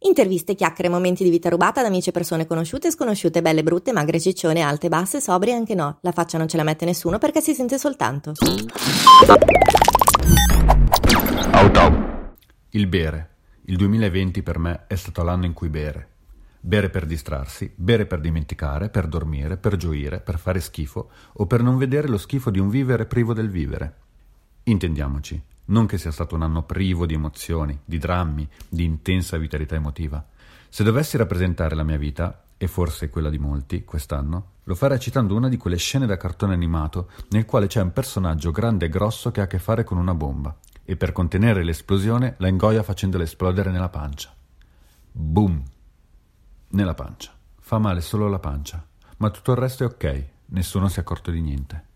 Interviste, chiacchiere, momenti di vita rubata da amici e persone conosciute e sconosciute, belle, brutte, magre, ciccione, alte, basse, sobrie anche no. La faccia non ce la mette nessuno perché si sente soltanto. Il bere. Il 2020 per me è stato l'anno in cui bere. Bere per distrarsi, bere per dimenticare, per dormire, per gioire, per fare schifo o per non vedere lo schifo di un vivere privo del vivere. Intendiamoci, non che sia stato un anno privo di emozioni, di drammi, di intensa vitalità emotiva. Se dovessi rappresentare la mia vita, e forse quella di molti, quest'anno, lo farei citando una di quelle scene da cartone animato nel quale c'è un personaggio grande e grosso che ha a che fare con una bomba e per contenere l'esplosione la ingoia facendola esplodere nella pancia. Boom! Nella pancia. Fa male solo la pancia, ma tutto il resto è ok, nessuno si è accorto di niente.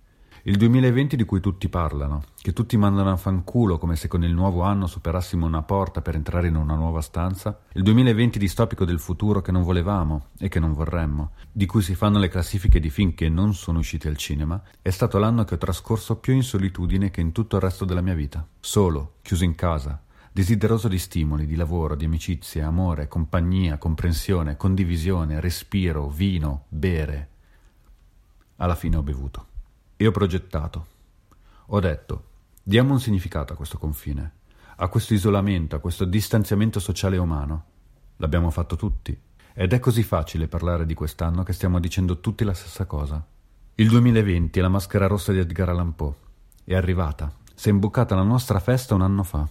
Il 2020 di cui tutti parlano, che tutti mandano a fanculo come se con il nuovo anno superassimo una porta per entrare in una nuova stanza, il 2020 distopico del futuro che non volevamo e che non vorremmo, di cui si fanno le classifiche di film che non sono usciti al cinema, è stato l'anno che ho trascorso più in solitudine che in tutto il resto della mia vita. Solo, chiuso in casa, desideroso di stimoli, di lavoro, di amicizie, amore, compagnia, comprensione, condivisione, respiro, vino, bere. Alla fine ho bevuto. E ho progettato. Ho detto, diamo un significato a questo confine, a questo isolamento, a questo distanziamento sociale e umano. L'abbiamo fatto tutti. Ed è così facile parlare di quest'anno che stiamo dicendo tutti la stessa cosa. Il 2020 è la maschera rossa di Edgar Allan Poe. È arrivata. Si è imbucata la nostra festa un anno fa.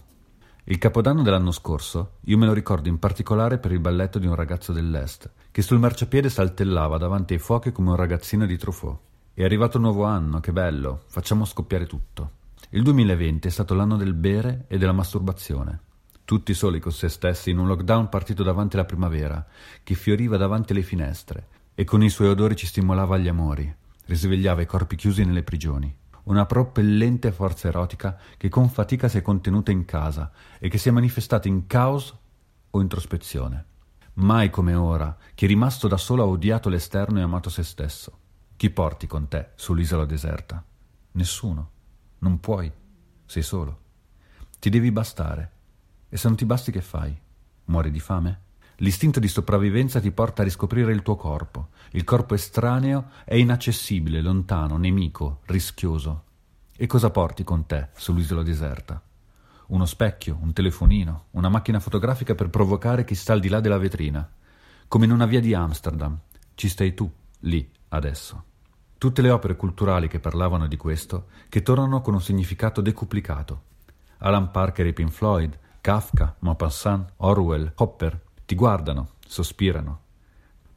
Il capodanno dell'anno scorso io me lo ricordo in particolare per il balletto di un ragazzo dell'Est, che sul marciapiede saltellava davanti ai fuochi come un ragazzino di Truffaut. È arrivato il nuovo anno, che bello, facciamo scoppiare tutto. Il 2020 è stato l'anno del bere e della masturbazione. Tutti soli con se stessi in un lockdown partito davanti alla primavera, che fioriva davanti alle finestre e con i suoi odori ci stimolava agli amori, risvegliava i corpi chiusi nelle prigioni. Una propellente forza erotica che con fatica si è contenuta in casa e che si è manifestata in caos o introspezione. Mai come ora, chi rimasto da solo ha odiato l'esterno e amato se stesso. Chi porti con te sull'isola deserta? Nessuno. Non puoi. Sei solo. Ti devi bastare. E se non ti basti che fai? Muori di fame? L'istinto di sopravvivenza ti porta a riscoprire il tuo corpo. Il corpo estraneo è inaccessibile, lontano, nemico, rischioso. E cosa porti con te sull'isola deserta? Uno specchio, un telefonino, una macchina fotografica per provocare chi sta al di là della vetrina. Come in una via di Amsterdam. Ci stai tu, lì, adesso. Tutte le opere culturali che parlavano di questo, che tornano con un significato decuplicato. Alan Parker e Pink Floyd, Kafka, Maupassant, Orwell, Hopper, ti guardano, sospirano.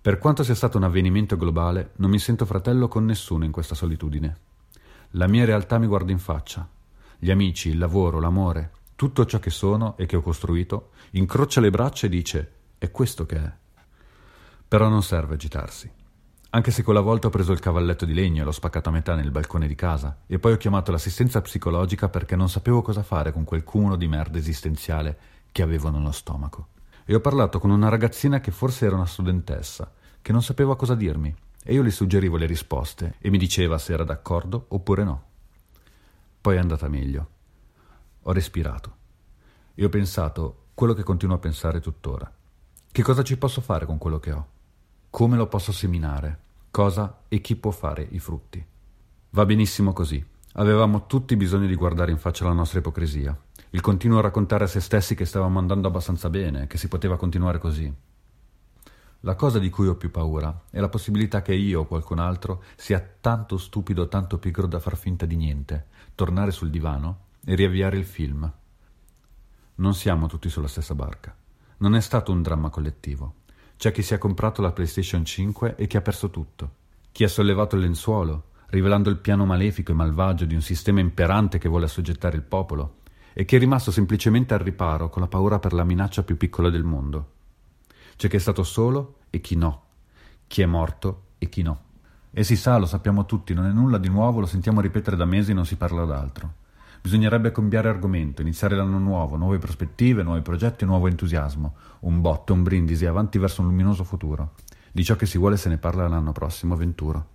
Per quanto sia stato un avvenimento globale, non mi sento fratello con nessuno in questa solitudine. La mia realtà mi guarda in faccia. Gli amici, il lavoro, l'amore, tutto ciò che sono e che ho costruito, incrocia le braccia e dice: È questo che è. Però non serve agitarsi. Anche se quella volta ho preso il cavalletto di legno e l'ho spaccato a metà nel balcone di casa, e poi ho chiamato l'assistenza psicologica perché non sapevo cosa fare con quel cumulo di merda esistenziale che avevo nello stomaco. E ho parlato con una ragazzina che forse era una studentessa, che non sapeva cosa dirmi, e io le suggerivo le risposte e mi diceva se era d'accordo oppure no. Poi è andata meglio. Ho respirato e ho pensato quello che continuo a pensare tuttora. Che cosa ci posso fare con quello che ho? Come lo posso seminare? Cosa e chi può fare i frutti. Va benissimo così. Avevamo tutti bisogno di guardare in faccia la nostra ipocrisia, il continuo raccontare a se stessi che stavamo andando abbastanza bene, che si poteva continuare così. La cosa di cui ho più paura è la possibilità che io o qualcun altro sia tanto stupido tanto pigro da far finta di niente, tornare sul divano e riavviare il film. Non siamo tutti sulla stessa barca. Non è stato un dramma collettivo. C'è chi si è comprato la PlayStation 5 e chi ha perso tutto. Chi ha sollevato il lenzuolo, rivelando il piano malefico e malvagio di un sistema imperante che vuole assoggettare il popolo, e chi è rimasto semplicemente al riparo con la paura per la minaccia più piccola del mondo. C'è chi è stato solo e chi no. Chi è morto e chi no. E si sa, lo sappiamo tutti, non è nulla di nuovo, lo sentiamo ripetere da mesi e non si parla d'altro. Bisognerebbe cambiare argomento, iniziare l'anno nuovo, nuove prospettive, nuovi progetti, nuovo entusiasmo. Un botto, un brindisi, avanti verso un luminoso futuro. Di ciò che si vuole se ne parla l'anno prossimo, Venturo.